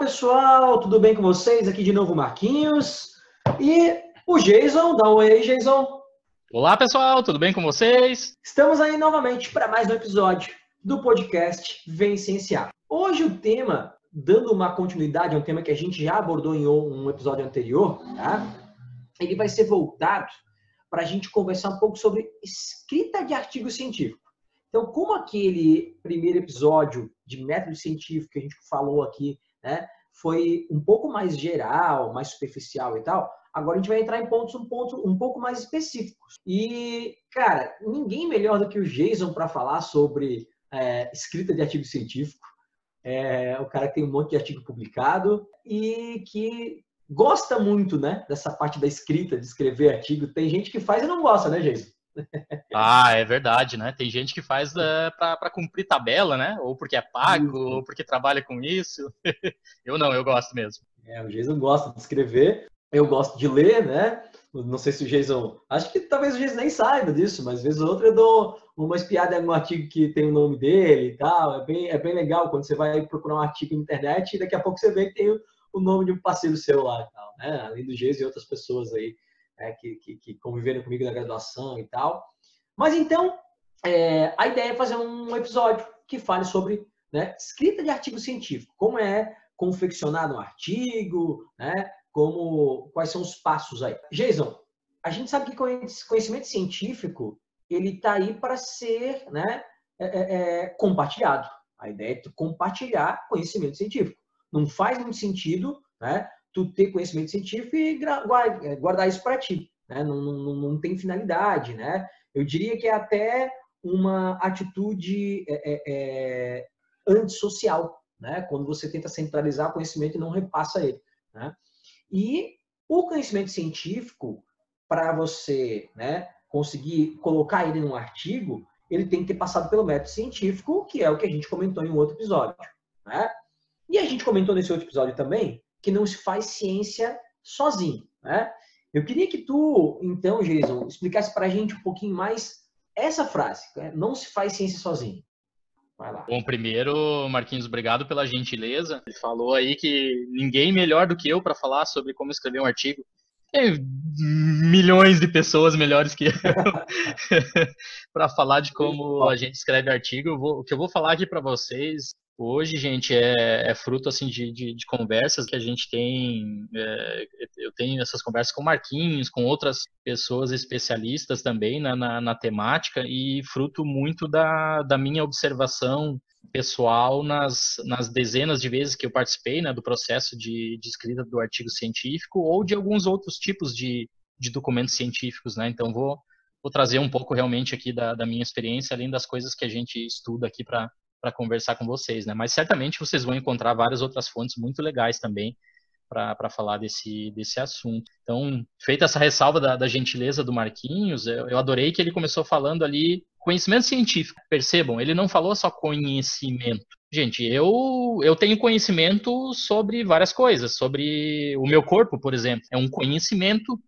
pessoal, tudo bem com vocês? Aqui de novo Marquinhos e o Jason. Dá um oi aí, Jason. Olá, pessoal, tudo bem com vocês? Estamos aí novamente para mais um episódio do podcast Vem Cienciar. Hoje o tema, dando uma continuidade a um tema que a gente já abordou em um episódio anterior, tá? Ele vai ser voltado para a gente conversar um pouco sobre escrita de artigo científico. Então, como aquele primeiro episódio de método científico que a gente falou aqui, né, foi um pouco mais geral, mais superficial e tal, agora a gente vai entrar em pontos um, ponto, um pouco mais específicos. E, cara, ninguém melhor do que o Jason para falar sobre é, escrita de artigo científico. É, o cara que tem um monte de artigo publicado e que gosta muito, né, dessa parte da escrita, de escrever artigo. Tem gente que faz e não gosta, né, Jason? Ah, é verdade, né? Tem gente que faz uh, para cumprir tabela, né? Ou porque é pago, ou porque trabalha com isso. eu não, eu gosto mesmo. É, o Jason gosta de escrever, eu gosto de ler, né? Não sei se o Jason. Acho que talvez o Jason nem saiba disso, mas às vezes outra eu dou uma espiada em algum artigo que tem o nome dele e tal. É bem, é bem legal quando você vai procurar um artigo na internet e daqui a pouco você vê que tem o, o nome de um parceiro seu lá e tal, né? Além do Jason e outras pessoas aí né, que, que, que, conviveram comigo na graduação e tal. Mas então, é, a ideia é fazer um episódio que fale sobre né, escrita de artigo científico, como é confeccionado um artigo, né, como quais são os passos aí. Jason, a gente sabe que conhecimento científico ele está aí para ser né, é, é, é, compartilhado. A ideia é compartilhar conhecimento científico. Não faz muito sentido né, tu ter conhecimento científico e é, guardar isso para ti. Né? Não, não, não, tem finalidade. Né? Eu diria que é até uma atitude é, é, antissocial, né? quando você tenta centralizar o conhecimento e não repassa ele. Né? E o conhecimento científico, para você né, conseguir colocar ele num artigo, ele tem que ter passado pelo método científico, que é o que a gente comentou em um outro episódio. Né? E a gente comentou nesse outro episódio também que não se faz ciência sozinho, né? Eu queria que tu, então, Jason, explicasse para a gente um pouquinho mais essa frase, né? não se faz ciência sozinho. Vai lá. Bom, primeiro, Marquinhos, obrigado pela gentileza. Ele falou aí que ninguém melhor do que eu para falar sobre como escrever um artigo. Tem milhões de pessoas melhores que eu para falar de como a gente escreve artigo. o que eu vou falar aqui para vocês Hoje, gente, é, é fruto assim de, de, de, conversas que a gente tem. É, eu tenho essas conversas com Marquinhos, com outras pessoas especialistas também na, na, na, temática e fruto muito da, da minha observação pessoal nas, nas dezenas de vezes que eu participei né, do processo de, de escrita do artigo científico ou de alguns outros tipos de, de documentos científicos. Né? Então, vou, vou trazer um pouco realmente aqui da, da minha experiência, além das coisas que a gente estuda aqui para para conversar com vocês, né? Mas certamente vocês vão encontrar várias outras fontes muito legais também para falar desse, desse assunto. Então, feita essa ressalva da, da gentileza do Marquinhos, eu, eu, adorei que ele começou falando ali conhecimento científico. Percebam, ele não falou só conhecimento. Gente, eu, eu tenho conhecimento sobre várias coisas, sobre o meu corpo, por exemplo. É um conhecimento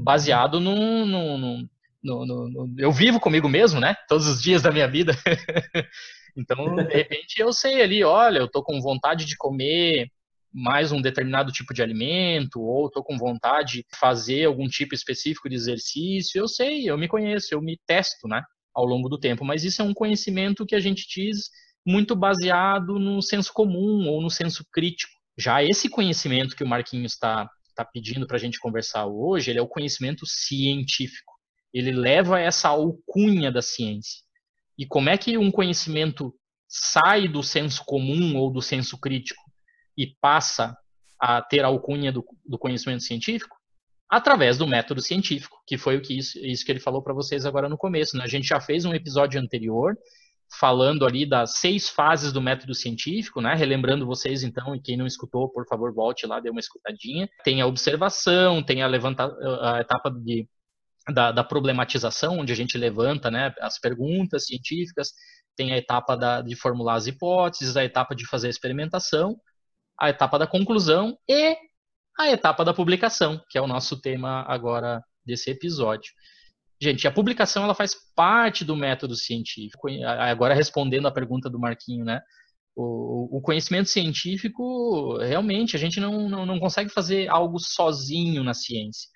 baseado no, no no, no, no, eu vivo comigo mesmo, né? Todos os dias da minha vida. Então, de repente, eu sei ali, olha, eu tô com vontade de comer mais um determinado tipo de alimento, ou estou com vontade de fazer algum tipo específico de exercício, eu sei, eu me conheço, eu me testo, né, ao longo do tempo. Mas isso é um conhecimento que a gente diz muito baseado no senso comum ou no senso crítico. Já esse conhecimento que o Marquinhos está tá pedindo para a gente conversar hoje, ele é o conhecimento científico. Ele leva essa alcunha da ciência. E como é que um conhecimento sai do senso comum ou do senso crítico e passa a ter a alcunha do, do conhecimento científico? Através do método científico, que foi o que isso, isso que ele falou para vocês agora no começo. Né? A gente já fez um episódio anterior falando ali das seis fases do método científico, né? Relembrando vocês então, e quem não escutou, por favor, volte lá, dê uma escutadinha. Tem a observação, tem a, levanta, a etapa de da, da, problematização, onde a gente levanta né, as perguntas científicas, tem a etapa da, de formular as hipóteses, a etapa de fazer a experimentação, a etapa da conclusão e a etapa da publicação, que é o nosso tema agora desse episódio. Gente, a publicação ela faz parte do método científico. Agora respondendo a pergunta do Marquinho, né? O, o conhecimento científico, realmente, a gente não, não, não consegue fazer algo sozinho na ciência.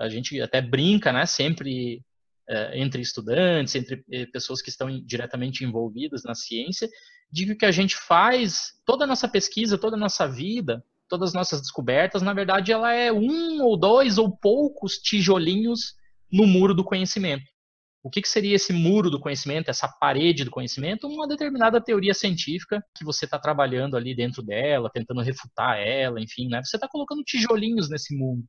A gente até brinca, né, sempre é, entre estudantes, entre é, pessoas que estão diretamente envolvidas na ciência, de que o que a gente faz, toda a nossa pesquisa, toda a nossa vida, todas as nossas descobertas, na verdade, ela é um ou dois ou poucos tijolinhos no muro do conhecimento. O que, que, seria esse muro do conhecimento, essa parede do conhecimento? Uma determinada teoria científica que você está trabalhando ali dentro dela, tentando refutar ela, enfim, né? Você está colocando tijolinhos nesse mundo.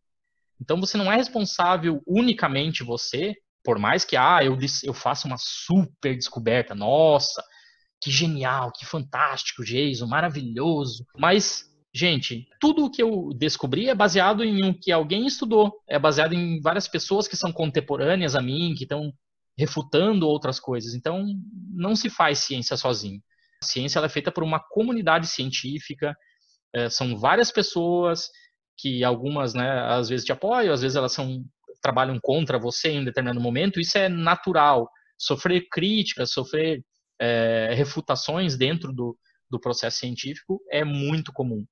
Então você não é responsável unicamente você, por mais que ah, eu, eu faça uma super descoberta, nossa, que genial, que fantástico, Jason, maravilhoso. Mas Gente, tudo o que eu descobri é baseado em o que alguém estudou, é baseado em várias pessoas que são contemporâneas a mim, que estão refutando outras coisas. Então, não se faz ciência sozinho. A ciência é feita por uma comunidade científica, é, são várias pessoas que algumas, né, às vezes te apoiam, às vezes elas são trabalham contra você em um determinado momento. Isso é natural. Sofrer críticas, sofrer é, refutações dentro do, do processo científico é muito comum.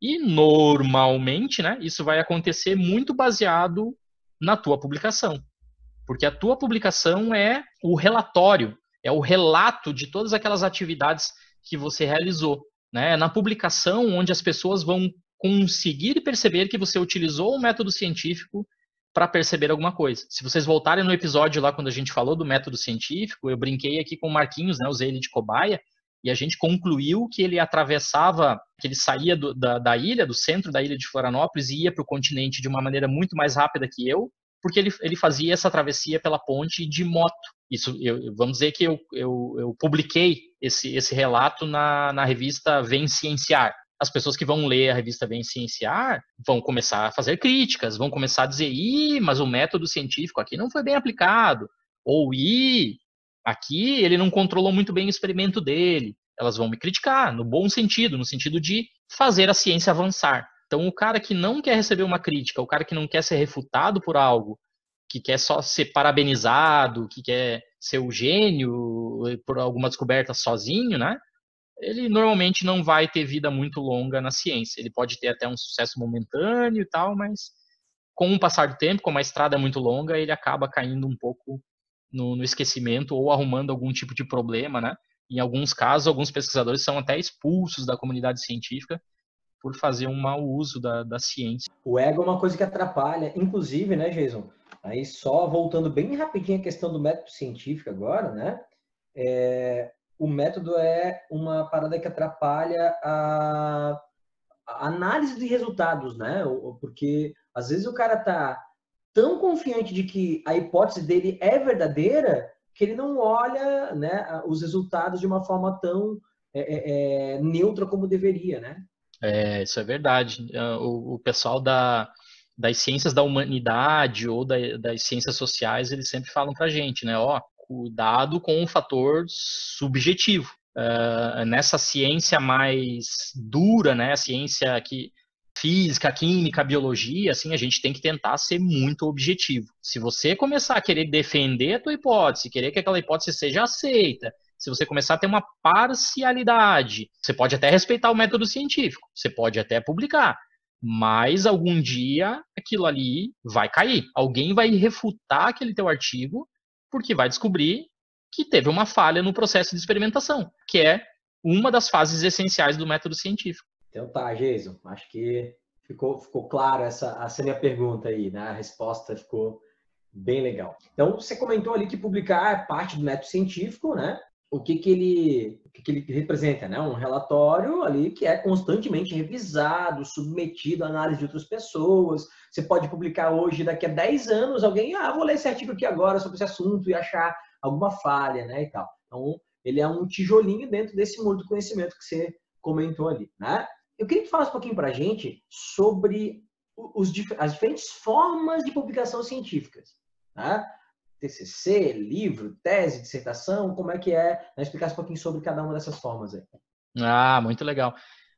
E normalmente, né, isso vai acontecer muito baseado na tua publicação. Porque a tua publicação é o relatório, é o relato de todas aquelas atividades que você realizou. Né? É na publicação onde as pessoas vão conseguir perceber que você utilizou o método científico para perceber alguma coisa. Se vocês voltarem no episódio lá quando a gente falou do método científico, eu brinquei aqui com o Marquinhos, né, usei ele de cobaia, e a gente concluiu que ele atravessava, que ele saía do, da, da ilha, do centro da ilha de Florianópolis e ia para o continente de uma maneira muito mais rápida que eu, porque ele, ele fazia essa travessia pela ponte de moto. Isso, eu, vamos dizer que eu, eu, eu publiquei esse, esse relato na, na revista Vem Cienciar. As pessoas que vão ler a revista Vem Cienciar vão começar a fazer críticas, vão começar a dizer, ih, mas o método científico aqui não foi bem aplicado. Ou, ih, aqui ele não controlou muito bem o experimento dele. Elas vão me criticar, no bom sentido, no sentido de fazer a ciência avançar. Então, o cara que não quer receber uma crítica, o cara que não quer ser refutado por algo, que quer só ser parabenizado, que quer ser o gênio por alguma descoberta sozinho, né? Ele normalmente não vai ter vida muito longa na ciência. Ele pode ter até um sucesso momentâneo e tal, mas com o passar do tempo, como a estrada é muito longa, ele acaba caindo um pouco no, no esquecimento ou arrumando algum tipo de problema, né? Em alguns casos, alguns pesquisadores são até expulsos da comunidade científica por fazer um mau uso da, da ciência. O ego é uma coisa que atrapalha, inclusive, né, Jason? Aí só voltando bem rapidinho à questão do método científico agora, né? É, o método é uma parada que atrapalha a, a análise de resultados, né? Porque às vezes o cara tá tão confiante de que a hipótese dele é verdadeira que ele não olha né, os resultados de uma forma tão é, é, é neutra como deveria, né? É, isso é verdade. É, o, o pessoal da, das ciências da humanidade ou da, das ciências sociais, eles sempre falam pra gente, né? Ó, cuidado com o fator subjetivo. Uh, nessa ciência mais dura, né? A ciência que física, química, biologia, assim, a gente tem que tentar ser muito objetivo. Se você começar a querer defender a tua hipótese, querer que aquela hipótese seja aceita, se você começar a ter uma parcialidade, você pode até respeitar o método científico, você pode até publicar, mas algum dia aquilo ali vai cair. Alguém vai refutar aquele teu artigo porque vai descobrir que teve uma falha no processo de experimentação, que é uma das fases essenciais do método científico. Então tá, Jason, acho que ficou, ficou claro essa, essa minha pergunta aí, né? A resposta ficou bem legal. Então, você comentou ali que publicar é parte do método científico, né? O que, que, ele, o que, que ele representa, né? Um relatório ali que é constantemente revisado, submetido à análise de outras pessoas. Você pode publicar hoje, daqui a 10 anos, alguém, ah, vou ler esse artigo aqui agora sobre esse assunto e achar alguma falha, né? E tal. Então, ele é um tijolinho dentro desse mundo do conhecimento que você comentou ali, né? Eu queria que falasse um pouquinho para a gente sobre os, as diferentes formas de publicação científicas. Né? TCC, livro, tese, dissertação? Como é que é? Né? Explicar um pouquinho sobre cada uma dessas formas aí. Ah, muito legal.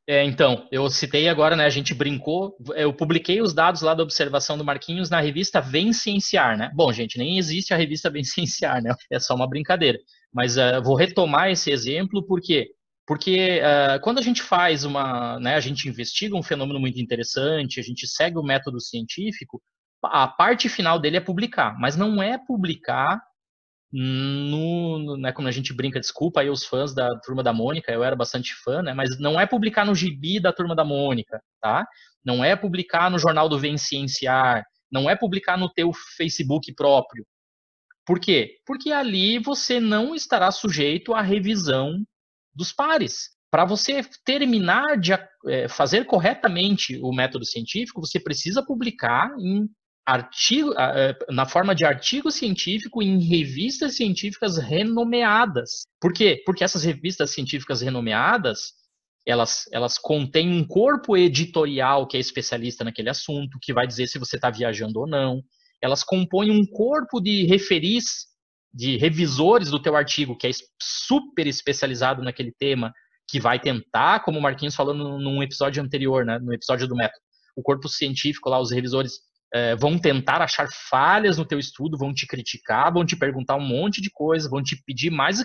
É, então, eu citei agora, né? A gente brincou, eu publiquei os dados lá da observação do Marquinhos na revista Vem Cienciar, né? Bom, gente, nem existe a revista Vem Cienciar, né? É só uma brincadeira. Mas uh, vou retomar esse exemplo porque Porque uh, quando a gente faz uma, né, a gente investiga um fenômeno muito interessante, a gente segue o método científico, a parte final dele é publicar, mas não é publicar no, no né, como a gente brinca, desculpa aí os fãs da Turma da Mônica, eu era bastante fã, né, mas não é publicar no gibi da Turma da Mônica, tá? Não é publicar no jornal do Vem Cienciar, não é publicar no teu Facebook próprio. Por quê? Porque ali você não estará sujeito à revisão dos pares. Para você terminar de é, fazer corretamente o método científico, você precisa publicar em artigo, é, na forma de artigo científico em revistas científicas renomeadas. Por quê? Porque essas revistas científicas renomeadas, elas, elas contêm um corpo editorial que é especialista naquele assunto, que vai dizer se você está viajando ou não. Elas compõem um corpo de referis, de revisores do teu artigo, que é super especializado naquele tema, que vai tentar, como o Marquinhos falou num episódio anterior, né, no episódio do método, o corpo científico lá, os revisores é, vão tentar achar falhas no teu estudo, vão te criticar, vão te perguntar um monte de coisa, vão te pedir mais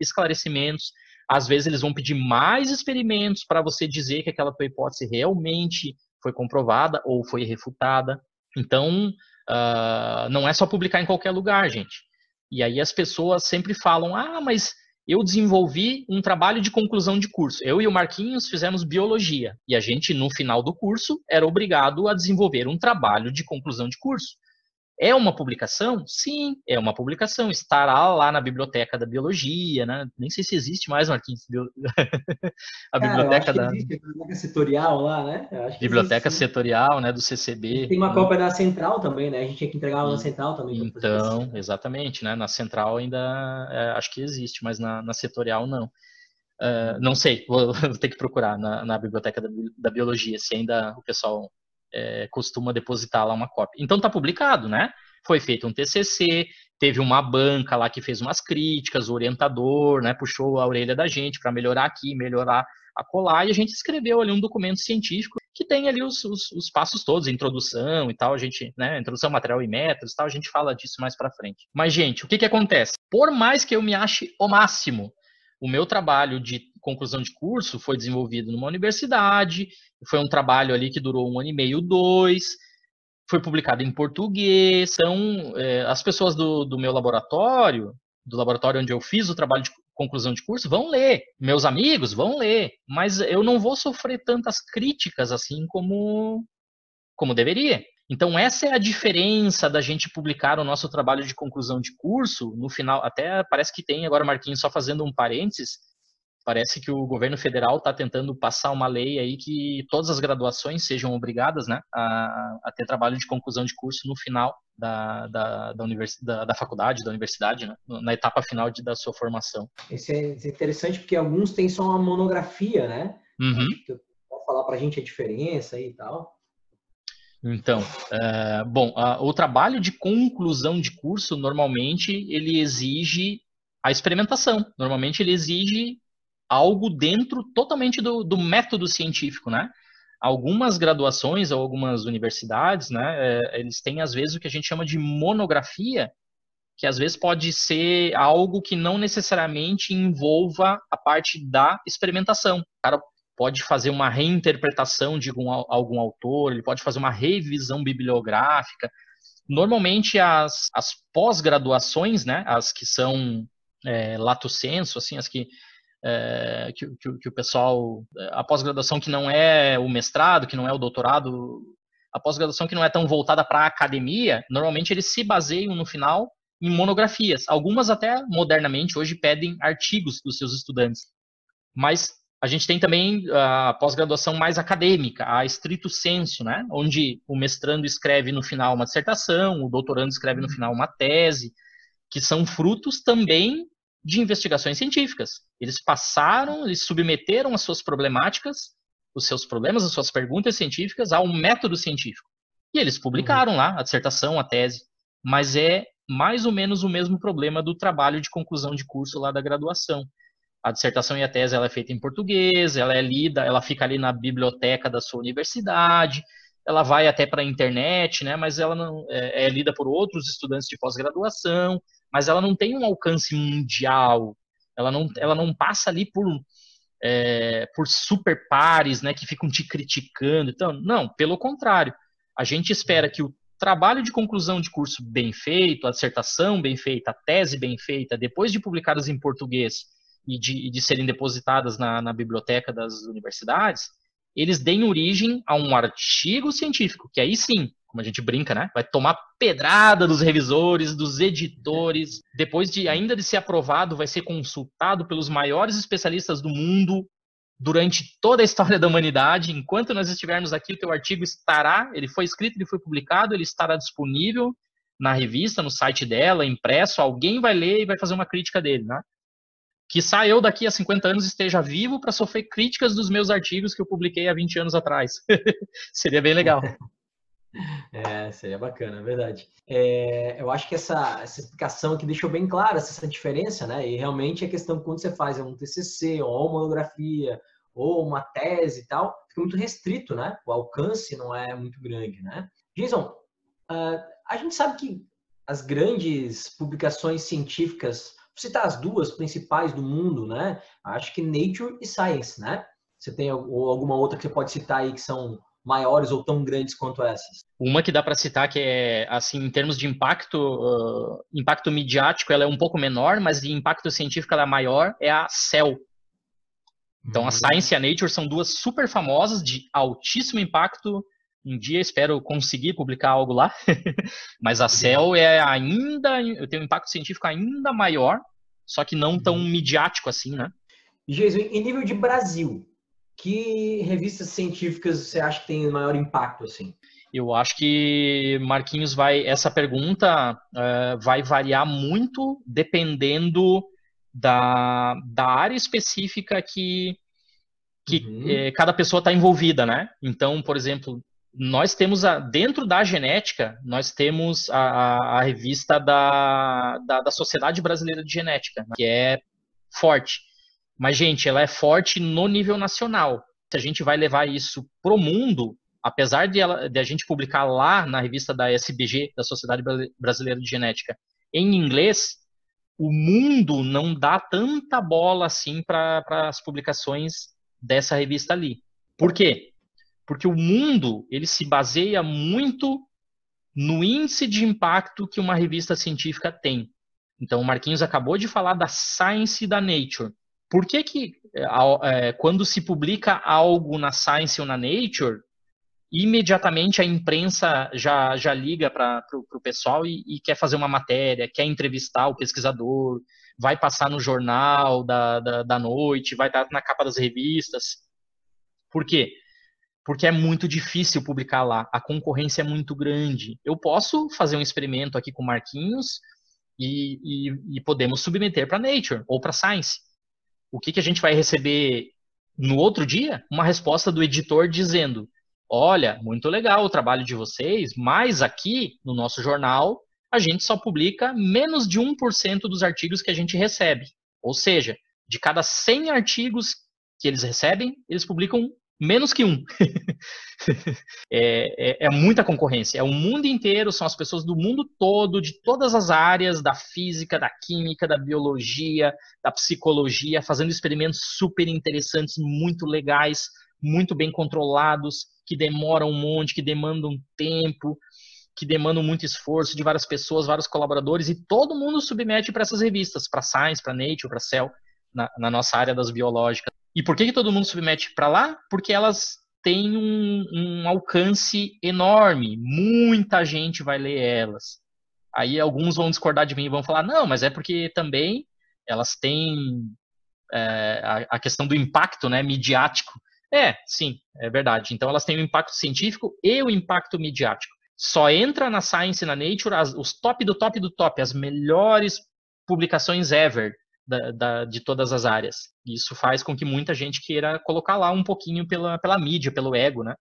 esclarecimentos, às vezes eles vão pedir mais experimentos para você dizer que aquela tua hipótese realmente foi comprovada ou foi refutada. Então, uh, não é só publicar em qualquer lugar, gente. E aí as pessoas sempre falam: ah, mas eu desenvolvi um trabalho de conclusão de curso. Eu e o Marquinhos fizemos biologia. E a gente, no final do curso, era obrigado a desenvolver um trabalho de conclusão de curso. É uma publicação? Sim, é uma publicação. Estará lá na biblioteca da biologia, né? Nem sei se existe mais, Marquinhos. a biblioteca da. Existe, a biblioteca setorial lá, né? biblioteca existe, setorial, né? Do CCB. Tem uma né? cópia da central também, né? A gente tinha que entregar lá na central também. Então, exatamente, né? Na central ainda é, acho que existe, mas na, na setorial não. Uh, não sei, vou, vou, ter que procurar na, na biblioteca da, da biologia se ainda o pessoal é, costuma depositar lá uma cópia. Então está publicado, né? Foi feito um TCC, teve uma banca lá que fez umas críticas, o orientador, né, puxou a orelha da gente para melhorar aqui, melhorar a colar, e a gente escreveu ali um documento científico que tem ali os, os, os passos todos, introdução e tal, a gente, né, introdução, material e métodos, tal, a gente fala disso mais para frente. Mas gente, o que que acontece? Por mais que eu me ache o máximo, o meu trabalho de conclusão de curso foi desenvolvido numa universidade, foi um trabalho ali que durou um ano e meio, dois, foi publicado em português. Então, é, as pessoas do, do meu laboratório, do laboratório onde eu fiz o trabalho de conclusão de curso, vão ler. Meus amigos vão ler. Mas eu não vou sofrer tantas críticas assim como, como deveria. Então, essa é a diferença da gente publicar o nosso trabalho de conclusão de curso. No final, até parece que tem, agora, Marquinhos, só fazendo um parênteses, parece que o governo federal está tentando passar uma lei aí que todas as graduações sejam obrigadas né, a, a ter trabalho de conclusão de curso no final da, da, da, da, da faculdade, da universidade, né, na etapa final de, da sua formação. Isso é interessante porque alguns têm só uma monografia, né? Uhum. Pode falar para a gente a diferença e tal. Então, é, bom, a, o trabalho de conclusão de curso, normalmente, ele exige a experimentação. Normalmente, ele exige algo dentro totalmente do, do método científico, né? Algumas graduações ou algumas universidades, né, é, eles têm às vezes o que a gente chama de monografia, que às vezes pode ser algo que não necessariamente envolva a parte da experimentação. O cara pode fazer uma reinterpretação de algum, algum autor, ele pode fazer uma revisão bibliográfica. Normalmente as, as pós-graduações, né, as que são é, lato senso, assim, as que é, que, que, que, o pessoal, a pós-graduação que não é o mestrado, que não é o doutorado, a pós-graduação que não é tão voltada para a academia, normalmente eles se baseiam no final em monografias. Algumas até modernamente hoje pedem artigos dos seus estudantes. Mas a gente tem também a pós-graduação mais acadêmica, a estrito senso, né? onde o mestrando escreve no final uma dissertação, o doutorando escreve no final uma tese, que são frutos também de investigações científicas. Eles passaram, eles submeteram as suas problemáticas, os seus problemas, as suas perguntas científicas ao método científico. E eles publicaram uhum. lá a dissertação, a tese. Mas é mais ou menos o mesmo problema do trabalho de conclusão de curso lá da graduação. A dissertação e a tese ela é feita em português, ela é lida, ela fica ali na biblioteca da sua universidade, ela vai até para a internet, né, mas ela não é, é lida por outros estudantes de pós-graduação, mas ela não tem um alcance mundial, ela não, ela não passa ali por é, por super pares, né, que ficam te criticando. Então, não, pelo contrário. A gente espera que o trabalho de conclusão de curso bem feito, a dissertação bem feita, a tese bem feita, depois de publicadas em português e de, de serem depositadas na, na biblioteca das universidades, eles deem origem a um artigo científico, que aí sim, como a gente brinca, né? Vai tomar pedrada dos revisores, dos editores. Depois de ainda de ser aprovado, vai ser consultado pelos maiores especialistas do mundo durante toda a história da humanidade. Enquanto nós estivermos aqui, o teu artigo estará, ele foi escrito, ele foi publicado, ele estará disponível na revista, no site dela, impresso, alguém vai ler e vai fazer uma crítica dele, né? Que eu daqui a 50 anos esteja vivo para sofrer críticas dos meus artigos que eu publiquei há 20 anos atrás. Seria bem legal. É, seria bacana, é verdade. É, eu acho que essa, essa explicação aqui deixou bem clara essa diferença, né? E realmente a questão quando você faz um TCC, ou uma monografia, ou uma tese e tal, fica muito restrito, né? O alcance não é muito grande, né? Jason, uh, a gente sabe que as grandes publicações científicas, citar as duas principais do mundo, né? Acho que Nature e Science, né? Você tem alguma outra que você pode citar aí que são maiores ou tão grandes quanto essas? Uma que dá para citar que é, assim, em termos de impacto, uh, impacto midiático, ela é um pouco menor, mas de impacto científico ela é maior, é a Cell. Então, uhum. a Science e a Nature são duas super famosas, de altíssimo impacto. Um dia espero conseguir publicar algo lá, mas a Cell é ainda, tem um impacto científico ainda maior, só que não tão uhum. midiático assim, né? Jesus, em nível de Brasil, que revistas científicas você acha que tem maior impacto assim? Eu acho que Marquinhos vai essa pergunta uh, vai variar muito dependendo da, da área específica que que uhum. eh, cada pessoa está envolvida, né? Então, por exemplo, nós temos a, dentro da genética, nós temos a, a, revista da, da, da, Sociedade Brasileira de Genética, que é forte. Mas, gente, ela é forte no nível nacional. Se a gente vai levar isso para o mundo, apesar de, ela, de a gente publicar lá na revista da SBG, da Sociedade Brasileira de Genética, em inglês, o mundo não dá tanta bola assim para as publicações dessa revista ali. Por quê? Porque o mundo ele se baseia muito no índice de impacto que uma revista científica tem. Então, o Marquinhos acabou de falar da Science e da Nature. Por que que é, quando se publica algo na Science ou na Nature, imediatamente a imprensa já, já liga para o pessoal e, e, quer fazer uma matéria, quer entrevistar o pesquisador, vai passar no jornal da, da, da noite, vai estar na capa das revistas. Por quê? Porque é muito difícil publicar lá, a concorrência é muito grande. Eu posso fazer um experimento aqui com Marquinhos e, e, e podemos submeter para Nature ou para Science o que, que a gente vai receber no outro dia? Uma resposta do editor dizendo: Olha, muito legal o trabalho de vocês, mas aqui no nosso jornal a gente só publica menos de 1% dos artigos que a gente recebe. Ou seja, de cada 100 artigos que eles recebem, eles publicam menos que um. é, é, é, muita concorrência. É o mundo inteiro, são as pessoas do mundo todo, de todas as áreas, da física, da química, da biologia, da psicologia, fazendo experimentos super interessantes, muito legais, muito bem controlados, que demoram um monte, que demandam tempo, que demandam muito esforço de várias pessoas, vários colaboradores, e todo mundo submete para essas revistas, para Science, para Nature, para Cell, na, na nossa área das biológicas. E por que, que todo mundo submete para lá? Porque elas têm um, um, alcance enorme, muita gente vai ler elas. Aí alguns vão discordar de mim e vão falar, não, mas é porque também elas têm é, a, a, questão do impacto né, midiático. É, sim, é verdade. Então elas têm o impacto científico e o impacto midiático. Só entra na Science e na Nature as, os top do top do top, as melhores publicações ever da, da, de todas as áreas. Isso faz com que muita gente queira colocar lá um pouquinho pela, pela mídia, pelo ego, né?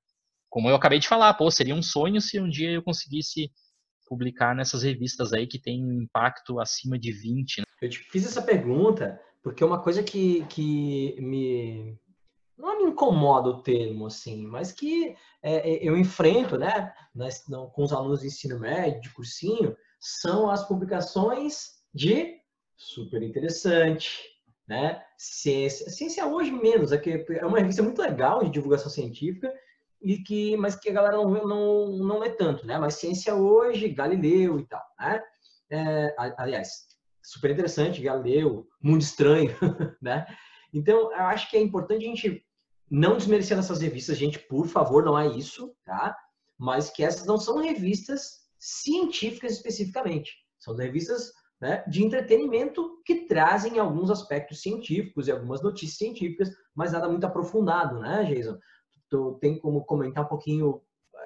Como eu acabei de falar, pô, seria um sonho se um dia eu conseguisse publicar nessas revistas aí que tem um impacto acima de 20. Né? Eu te fiz essa pergunta porque uma coisa que, que me. Não me incomoda o termo, assim, mas que é, é eu enfrento, né, com os alunos de ensino médio, de cursinho, são as publicações de super interessante, né? Ciência, ciência hoje menos, é que é uma revista muito legal de divulgação científica e que, mas que a galera não, não, não lê tanto, né? Mas ciência hoje, Galileu e tal, né? É, aliás, super interessante, Galileu, Mundo Estranho, né? Então, eu acho que é importante a gente não desmerecer essas revistas, gente, por favor, não é isso, tá? Mas que essas não são revistas científicas especificamente. São revistas né, de entretenimento que trazem alguns aspectos científicos e algumas notícias científicas, mas nada muito aprofundado, né, Jason? Tu tem como comentar um pouquinho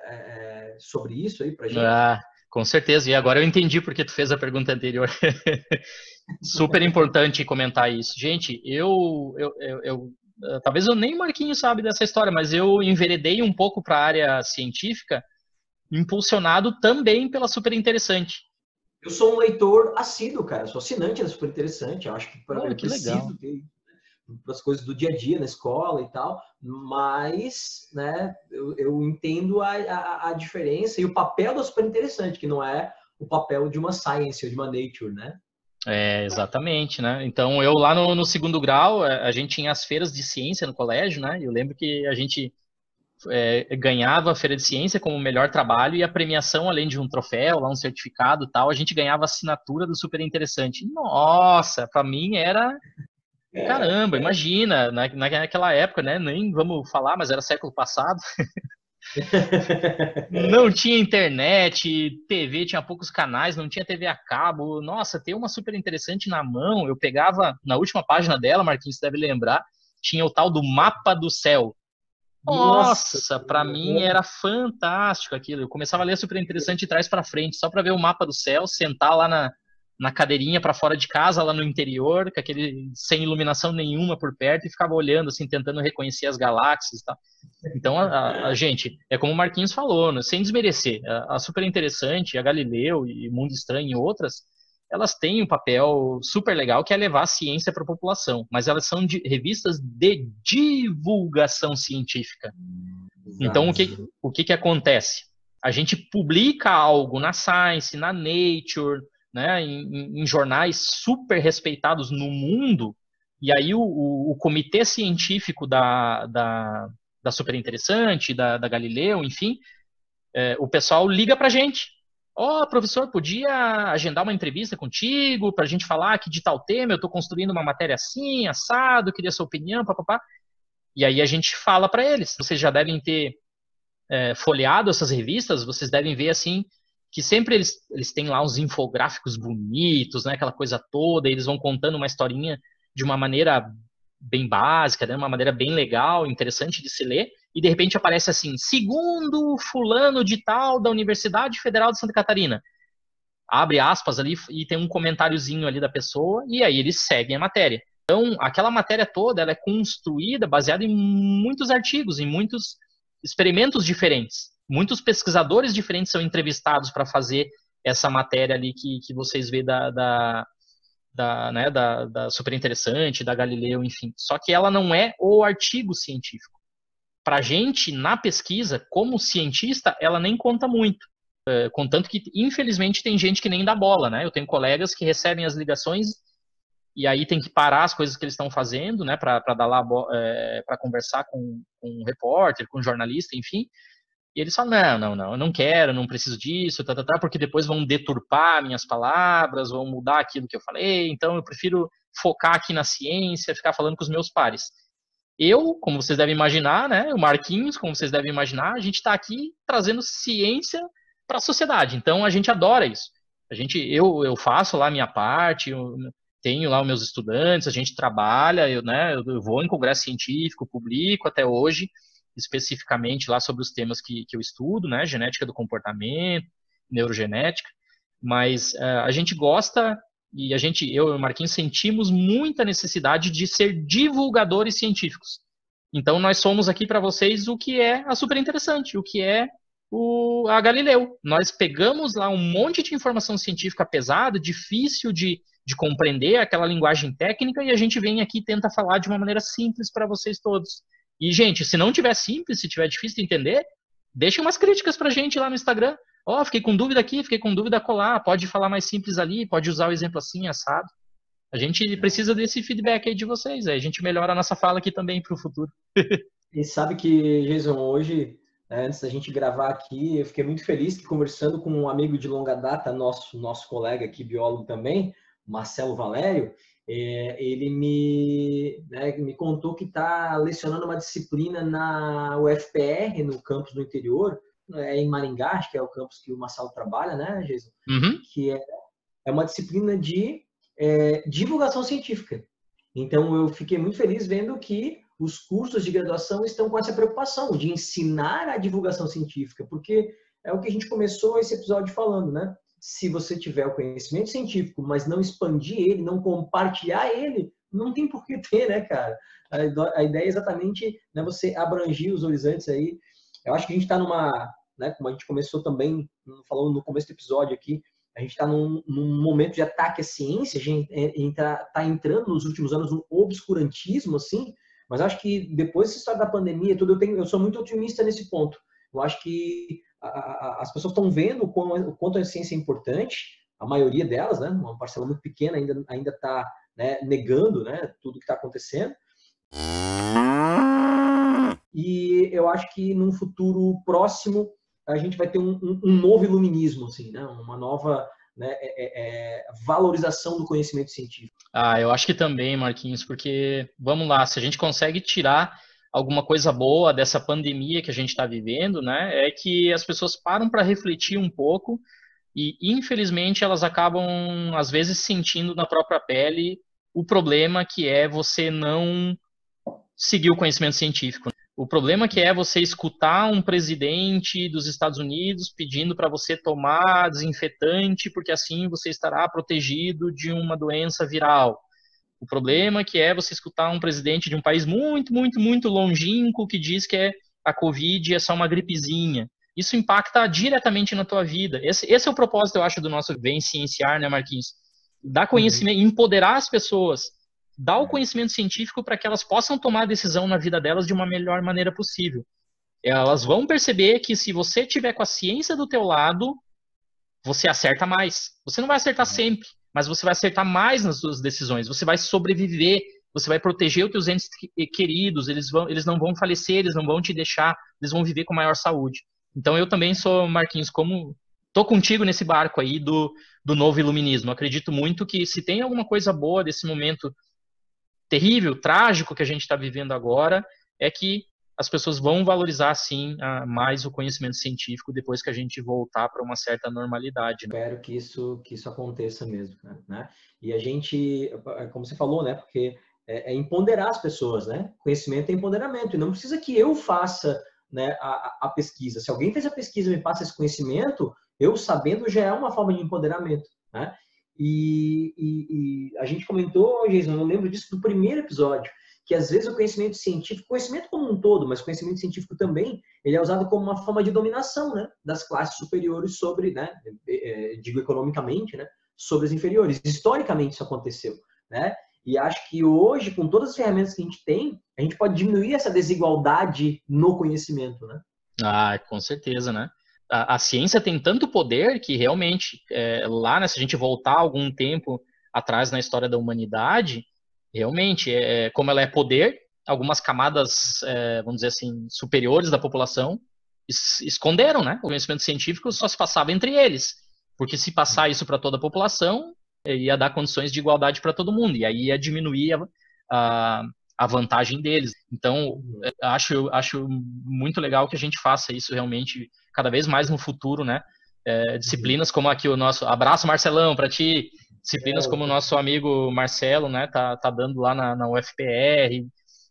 é, sobre isso aí pra gente? Ah, com certeza. E agora eu entendi porque tu fez a pergunta anterior. Super importante comentar isso. Gente, eu, eu, eu, eu talvez eu nem Marquinhos sabe dessa história, mas eu enveredei um pouco para a área científica, impulsionado também pela Super Interessante. Eu sou um leitor assíduo, cara. Sou assinante da Super Interessante. Eu acho que, para eu preciso ter para as coisas do dia a dia na escola e tal, mas né, eu, eu entendo a, a, a, diferença e o papel da super interessante, que não é o papel de uma science ou de uma nature, né? É, exatamente, né? Então, eu lá no, no segundo grau, é, a gente tinha as feiras de ciência no colégio, né? Eu lembro que a gente é, ganhava a feira de ciência como o melhor trabalho e a premiação, além de um troféu, lá um certificado tal, a gente ganhava assinatura do super interessante. Nossa, para mim era é, caramba, é. imagina, na, naquela época, né? Nem vamos falar, mas era século passado. não tinha internet, TV tinha poucos canais, não tinha TV a cabo. Nossa, tem uma super interessante na mão. Eu pegava na última página dela, Marquinhos deve lembrar, tinha o tal do mapa do céu. Nossa, para mim era fantástico aquilo. Eu começava a ler super interessante de trás para frente, só para ver o mapa do céu, sentar lá na, na cadeirinha para fora de casa, lá no interior, com aquele sem iluminação nenhuma por perto e ficava olhando assim, tentando reconhecer as galáxias, tá? Então, a, a, a gente, é como o Marquinhos falou, né? sem desmerecer, a, a super interessante, a Galileu e Mundo Estranho e outras, elas têm um papel super legal que é levar a ciência para a população, mas elas são de, revistas de divulgação científica. Exato. Então, o que, o que, que acontece? A gente publica algo na Science, na Nature, né, em, em jornais super respeitados no mundo, e aí o, o, o comitê científico da, da, da Super Interessante, da, da Galileu, enfim, é, o pessoal liga para a gente Ó, oh, professor, podia agendar uma entrevista contigo para a gente falar aqui de tal tema? Eu estou construindo uma matéria assim, assado, queria sua opinião, papapá. E aí a gente fala para eles. Vocês já devem ter é, folheado essas revistas, vocês devem ver assim que sempre eles, eles têm lá uns infográficos bonitos, né, aquela coisa toda, e eles vão contando uma historinha de uma maneira bem básica, né, uma maneira bem legal, interessante de se ler e de repente aparece assim, segundo fulano de tal da Universidade Federal de Santa Catarina. Abre aspas ali e tem um comentáriozinho ali da pessoa e aí eles seguem a matéria. Então, aquela matéria toda ela é construída baseada em muitos artigos, em muitos experimentos diferentes. Muitos pesquisadores diferentes são entrevistados para fazer essa matéria ali que, que vocês vê da, da, da, né, da, da super interessante, da Galileu, enfim. Só que ela não é o artigo científico para a gente, na pesquisa, como cientista, ela nem conta muito. É, contanto que, infelizmente, tem gente que nem dá bola, né? Eu tenho colegas que recebem as ligações e aí tem que parar as coisas que eles estão fazendo, né, para dar lá, é, para conversar com, com um repórter, com um jornalista, enfim. E eles falam: não, não, não, eu não quero, não preciso disso, tá, tá, tá, porque depois vão deturpar minhas palavras, vão mudar aquilo que eu falei, então eu prefiro focar aqui na ciência, ficar falando com os meus pares. Eu, como vocês devem imaginar, né, o Marquinhos, como vocês devem imaginar, a gente está aqui trazendo ciência para a sociedade. Então a gente adora isso. A gente, eu, eu faço lá a minha parte, eu tenho lá os meus estudantes, a gente trabalha, eu, né, eu vou em congresso científico, publico até hoje, especificamente lá sobre os temas que, que eu estudo, né, genética do comportamento, neurogenética, mas uh, a gente gosta e a gente, eu e o Marquinhos, sentimos muita necessidade de ser divulgadores científicos. Então, nós somos aqui para vocês o que é a super interessante, o que é o, a Galileu. Nós pegamos lá um monte de informação científica pesada, difícil de, de compreender, aquela linguagem técnica, e a gente vem aqui e tenta falar de uma maneira simples para vocês todos. E, gente, se não tiver simples, se tiver difícil de entender, deixem umas críticas para a gente lá no Instagram. Ó, oh, fiquei com dúvida aqui, fiquei com dúvida colar, pode falar mais simples ali, pode usar o exemplo assim, assado. A gente precisa desse feedback aí de vocês. Aí a gente melhora a nossa fala aqui também para o futuro. e sabe que, Jason, hoje, né, antes da gente gravar aqui, eu fiquei muito feliz que conversando com um amigo de longa data, nosso, nosso colega aqui, biólogo também, Marcelo Valério, é, ele me, né, me contou que está lecionando uma disciplina na UFPR, no campus do interior, é em Maringá, acho que é o campus que o Marcelo trabalha, né, Jason? Uhum. Que é, é uma disciplina de é, divulgação científica. Então, eu fiquei muito feliz vendo que os cursos de graduação estão com essa preocupação de ensinar a divulgação científica, porque é o que a gente começou esse episódio falando, né? Se você tiver o conhecimento científico, mas não expandir ele, não compartilhar ele, não tem por que ter, né, cara? A ideia é exatamente né, você abrangir os horizontes aí. Eu acho que a gente está numa, né, como a gente começou também falando no começo do episódio aqui, a gente está num, num, momento de ataque à ciência, a gente está tá entrando nos últimos anos no obscurantismo, assim, mas acho que depois dessa história da pandemia, tudo eu, tenho, eu sou muito otimista nesse ponto. Eu acho que as pessoas estão vendo o, o quanto a ciência é importante, a maioria delas, né, uma parcela muito pequena ainda ainda está né, negando, né, tudo que está acontecendo. E eu acho que num futuro próximo a gente vai ter um, um, um novo iluminismo, assim, né? uma nova né, é, é, é, valorização do conhecimento científico. Ah, eu acho que também, Marquinhos, porque, vamos lá, se a gente consegue tirar alguma coisa boa dessa pandemia que a gente está vivendo, né, é que as pessoas param para refletir um pouco e, infelizmente, elas acabam, às vezes, sentindo na própria pele o problema que é você não seguir o conhecimento científico. O problema que é você escutar um presidente dos Estados Unidos pedindo para você tomar desinfetante, porque assim você estará protegido de uma doença viral. O problema que é você escutar um presidente de um país muito, muito, muito longínquo que diz que é a Covid é só uma gripezinha. Isso impacta diretamente na tua vida. Esse, esse é o propósito, eu acho, do nosso Vem Cienciar, né, Marquinhos? Dar conhecimento, uhum. empoderar as pessoas dar o conhecimento científico para que elas possam tomar a decisão na vida delas de uma melhor maneira possível. Elas vão perceber que se você tiver com a ciência do teu lado, você acerta mais. Você não vai acertar uhum. sempre, mas você vai acertar mais nas suas decisões. Você vai sobreviver, você vai proteger os teus entes queridos, eles, vão, eles não vão falecer, eles não vão te deixar, eles vão viver com maior saúde. Então eu também sou, Marquinhos, como tô contigo nesse barco aí do, do novo iluminismo. Acredito muito que se tem alguma coisa boa desse momento terrível, trágico que a gente está vivendo agora é que as pessoas vão valorizar sim mais o conhecimento científico depois que a gente voltar para uma certa normalidade. Né? Espero que isso que isso aconteça mesmo, né? E a gente, como você falou, né? Porque é, é empoderar as pessoas, né? Conhecimento é empoderamento e não precisa que eu faça né, a, a, pesquisa. Se alguém fez a pesquisa e me passa esse conhecimento, eu sabendo já é uma forma de empoderamento, né? E, e, e, a gente comentou, Jason, eu lembro disso do primeiro episódio, que às vezes o conhecimento científico, conhecimento como um todo, mas conhecimento científico também, ele é usado como uma forma de dominação, né, das classes superiores sobre, né, é, é, digo economicamente, né, sobre as inferiores. Historicamente isso aconteceu, né? E acho que hoje, com todas as ferramentas que a gente tem, a gente pode diminuir essa desigualdade no conhecimento, né? Ah, com certeza, né? a, a ciência tem tanto poder que realmente, é, lá, né, se a gente voltar algum tempo atrás na história da humanidade, realmente, é, como ela é poder, algumas camadas, é, vamos dizer assim, superiores da população es esconderam, né? O conhecimento científico só se passava entre eles, porque se passar isso para toda a população, ia dar condições de igualdade para todo mundo, e aí ia diminuir a, a, a vantagem deles. Então, acho, acho muito legal que a gente faça isso realmente cada vez mais no futuro, né? É, disciplinas como aqui o nosso abraço Marcelão para ti, disciplinas como o nosso amigo Marcelo, né? Tá, tá dando lá na, na UFPR,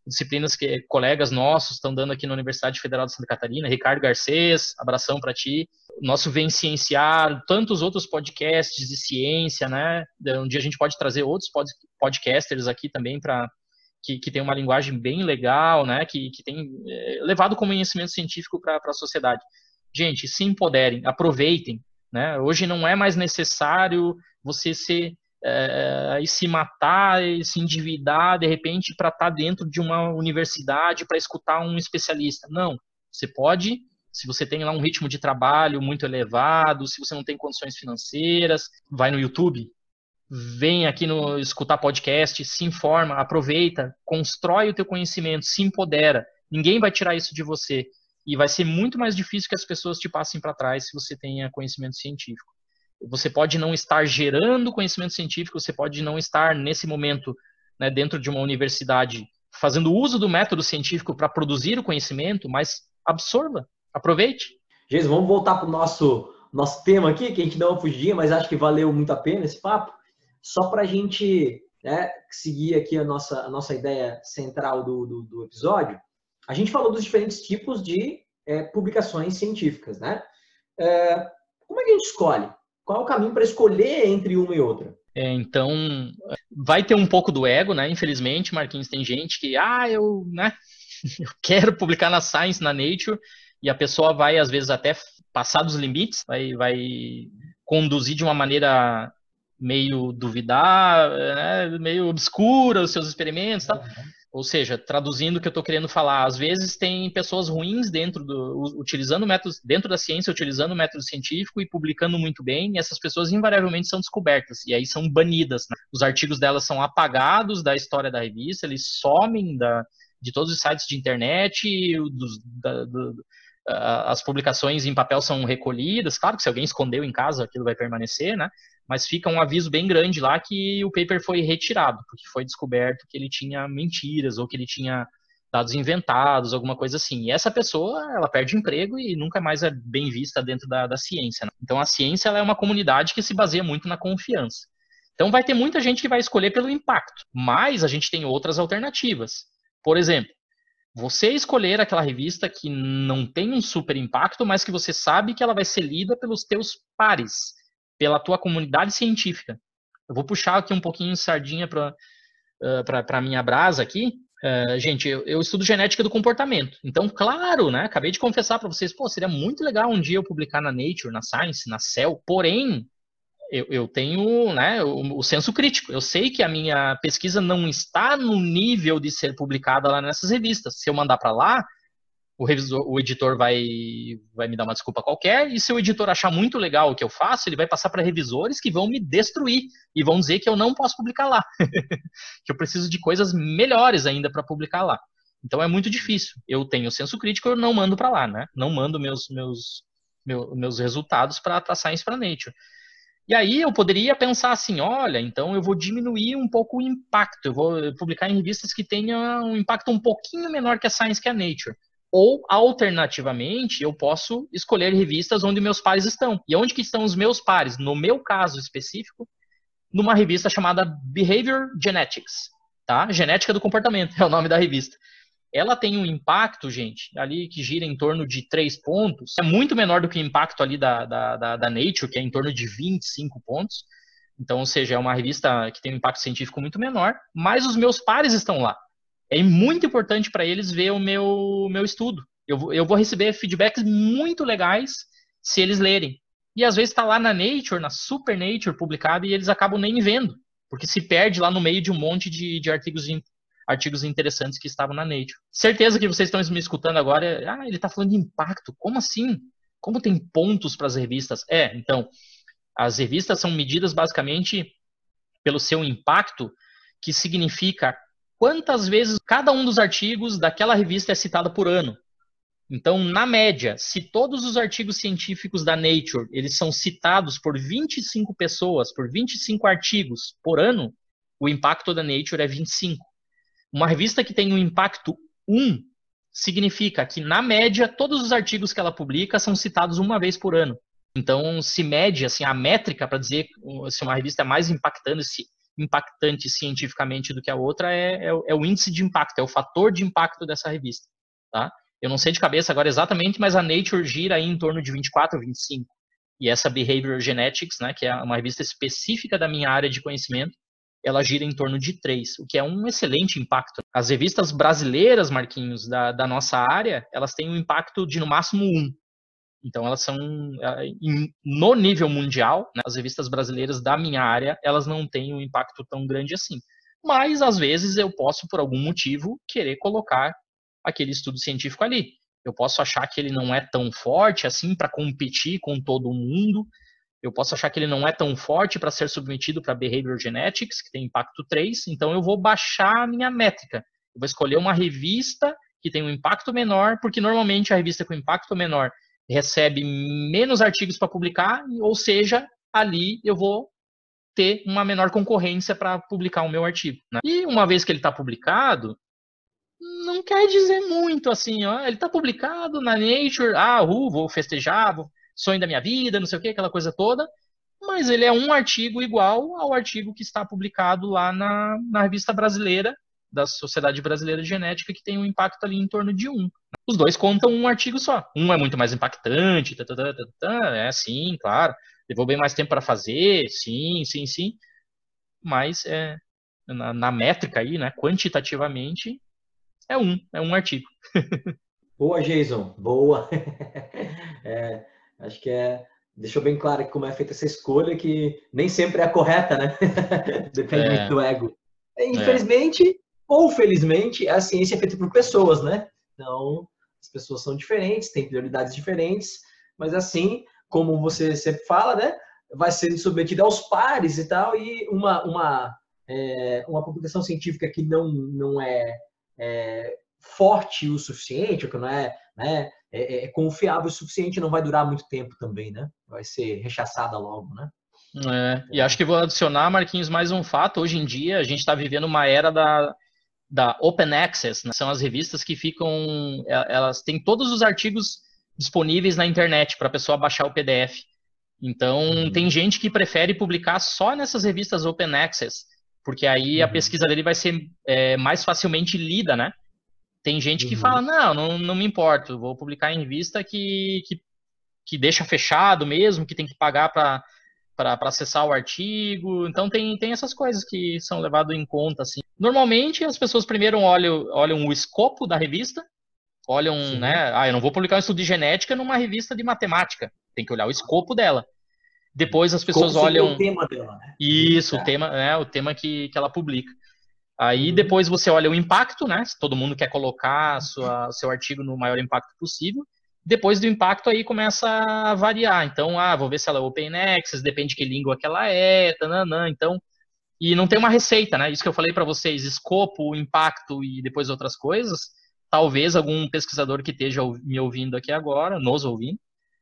disciplinas que colegas nossos estão dando aqui na Universidade Federal de Santa Catarina, Ricardo Garcês, abração para ti. Nosso Vem Cienciar, tantos outros podcasts de ciência, né? Um dia a gente pode trazer outros podcasters aqui também para que, que, tem uma linguagem bem legal, né? Que, que tem é, levado conhecimento científico para a sociedade. Gente, se empoderem, aproveitem. Né? Hoje não é mais necessário você ser é, e se matar e se endividar de repente para estar tá dentro de uma universidade para escutar um especialista. Não, você pode, se você tem lá um ritmo de trabalho muito elevado, se você não tem condições financeiras, vai no YouTube, vem aqui no escutar podcast, se informa, aproveita, constrói o teu conhecimento, se empodera. Ninguém vai tirar isso de você e vai ser muito mais difícil que as pessoas te passem para trás se você tenha conhecimento científico. Você pode não estar gerando conhecimento científico, você pode não estar nesse momento né, dentro de uma universidade fazendo uso do método científico para produzir o conhecimento, mas absorva, aproveite. Jesus, vamos voltar para o nosso, nosso tema aqui, que a gente deu uma fugidinha, mas acho que valeu muito a pena esse papo. Só para a gente né, seguir aqui a nossa, a nossa ideia central do, do, do episódio, a gente falou dos diferentes tipos de é, publicações científicas, né? É, como é que a gente escolhe? Qual é o caminho para escolher entre uma e outra? É, então, vai ter um pouco do ego, né? Infelizmente, Marquinhos, tem gente que, ah, eu, né? eu quero publicar na Science, na Nature, e a pessoa vai, às vezes, até passar dos limites, vai, vai conduzir de uma maneira meio duvidar, né? meio obscura os seus experimentos, tá? Uhum. Ou seja, traduzindo o que eu estou querendo falar, às vezes tem pessoas ruins dentro do, utilizando métodos, dentro da ciência, utilizando o método científico e publicando muito bem, e essas pessoas invariavelmente são descobertas, e aí são banidas. Né? Os artigos delas são apagados da história da revista, eles somem da, de todos os sites de internet, dos, da, do, as publicações em papel são recolhidas, claro que se alguém escondeu em casa, aquilo vai permanecer, né? mas fica um aviso bem grande lá que o paper foi retirado, porque foi descoberto que ele tinha mentiras ou que ele tinha dados inventados, alguma coisa assim. E essa pessoa, ela perde emprego e nunca mais é bem vista dentro da, da ciência. Né? Então, a ciência é uma comunidade que se baseia muito na confiança. Então, vai ter muita gente que vai escolher pelo impacto, mas a gente tem outras alternativas. Por exemplo, você escolher aquela revista que não tem um super impacto, mas que você sabe que ela vai ser lida pelos teus pares pela tua comunidade científica. Eu vou puxar aqui um pouquinho sardinha para uh, a minha brasa aqui. Uh, gente, eu, eu, estudo genética do comportamento. Então, claro, né? Acabei de confessar para vocês, pô, seria muito legal um dia eu publicar na Nature, na Science, na Cell. Porém, eu, eu tenho né, o, o, senso crítico. Eu sei que a minha pesquisa não está no nível de ser publicada lá nessas revistas. Se eu mandar para lá, o, revisor, o editor vai, vai me dar uma desculpa qualquer, e se o editor achar muito legal o que eu faço, ele vai passar para revisores que vão me destruir e vão dizer que eu não posso publicar lá, que eu preciso de coisas melhores ainda para publicar lá. Então é muito difícil. Eu tenho senso crítico, eu não mando para lá, né? Não mando meus meus meu, meus resultados para a Science para Nature. E aí eu poderia pensar assim, olha, então eu vou diminuir um pouco o impacto, eu vou publicar em revistas que tenham um impacto um pouquinho menor que a Science que a Nature. Ou, alternativamente, eu posso escolher revistas onde meus pares estão. E onde que estão os meus pares? No meu caso específico, numa revista chamada Behavior Genetics, tá? Genética do comportamento é o nome da revista. Ela tem um impacto, gente, ali que gira em torno de 3 pontos. É muito menor do que o impacto ali da, da, da, da Nature, que é em torno de 25 pontos. Então, ou seja, é uma revista que tem um impacto científico muito menor, mas os meus pares estão lá é muito importante para eles ver o meu, meu estudo. Eu, eu vou receber feedbacks muito legais se eles lerem. E às vezes está lá na Nature, na Super Nature publicado, e eles acabam nem vendo, porque se perde lá no meio de um monte de, de artigos, artigos interessantes que estavam na Nature. Certeza que vocês estão me escutando agora. Ah, ele está falando de impacto. Como assim? Como tem pontos para as revistas? É, então, as revistas são medidas basicamente pelo seu impacto, que significa quantas vezes cada um dos artigos daquela revista é citado por ano. Então, na média, se todos os artigos científicos da Nature eles são citados por 25 pessoas, por 25 artigos por ano, o impacto da Nature é 25. Uma revista que tem um impacto 1 significa que, na média, todos os artigos que ela publica são citados uma vez por ano. Então, se mede assim, a métrica para dizer se uma revista é mais impactante, se impactante cientificamente do que a outra é, é, é, o índice de impacto, é o fator de impacto dessa revista. Tá? Eu não sei de cabeça agora exatamente, mas a Nature gira aí em torno de 24, 25. E essa Behavior Genetics, né, que é uma revista específica da minha área de conhecimento, ela gira em torno de 3, o que é um excelente impacto. As revistas brasileiras, Marquinhos, da, da nossa área, elas têm um impacto de no máximo 1. Então elas são eh, no nível mundial, né, as revistas brasileiras da minha área, elas não têm um impacto tão grande assim. Mas às vezes eu posso por algum motivo querer colocar aquele estudo científico ali. Eu posso achar que ele não é tão forte assim para competir com todo mundo, eu posso achar que ele não é tão forte para ser submetido para Behavior Genetics, que tem impacto 3, então eu vou baixar a minha métrica. Eu vou escolher uma revista que tem um impacto menor, porque normalmente a revista com impacto menor recebe menos artigos para publicar, ou seja, ali eu vou ter uma menor concorrência para publicar o meu artigo. Né? E uma vez que ele está publicado, não quer dizer muito assim, ó, ele está publicado na Nature, ah, uh, vou festejar, vou, sonho da minha vida, não sei o que, aquela coisa toda, mas ele é um artigo igual ao artigo que está publicado lá na, na revista brasileira da Sociedade Brasileira de Genética, que tem um impacto ali em torno de um. Os dois contam um artigo só. Um é muito mais impactante, tá, tá, tá, tá, é sim, claro. Levou bem mais tempo para fazer, sim, sim, sim. Mas é, na, na, métrica aí, né, quantitativamente, é um, é um artigo. boa, Jason, boa. é, acho que é deixou bem claro como é feita essa escolha, que nem sempre é a correta, né? Depende é. do ego. Infelizmente, é ou felizmente, a ciência é feita por pessoas, né? Então, as pessoas são diferentes, têm prioridades diferentes, mas assim, como você sempre fala, né? Vai sendo submetido aos pares e tal, e uma, uma, é, uma publicação científica que não, não é, é forte o suficiente, ou que não é, né, é, é, confiável o suficiente, não vai durar muito tempo também, né? Vai ser rechaçada logo, né? É, e acho que vou adicionar, Marquinhos, mais um fato. Hoje em dia, a gente está vivendo uma era da, da Open Access, né? são as revistas que ficam, é, elas têm todos os artigos disponíveis na internet para a pessoa baixar o PDF. Então, uhum. tem gente que prefere publicar só nessas revistas Open Access, porque aí uhum. a pesquisa dele vai ser é, mais facilmente lida, né? Tem gente que uhum. fala, não, não, não me importo, vou publicar em revista que, que, que deixa fechado mesmo, que tem que pagar para para acessar o artigo. Então tem, tem essas coisas que são levadas em conta. Assim. Normalmente as pessoas primeiro olham, olham o escopo da revista, olham, Sim. né? Ah, eu não vou publicar um estudo de genética numa revista de matemática. Tem que olhar o escopo dela. Depois as pessoas Como olham. O tema dela, né? Isso, é. o tema, né? O tema que, que ela publica. Aí depois você olha o impacto, né? Se todo mundo quer colocar sua, seu artigo no maior impacto possível. Depois do impacto aí começa a variar. Então, ah, vou ver se ela é open access, depende de que língua que ela é, tananã. Então, e não tem uma receita, né? Isso que eu falei para vocês, escopo, impacto e depois outras coisas. Talvez algum pesquisador que esteja me ouvindo aqui agora, nos ouvindo,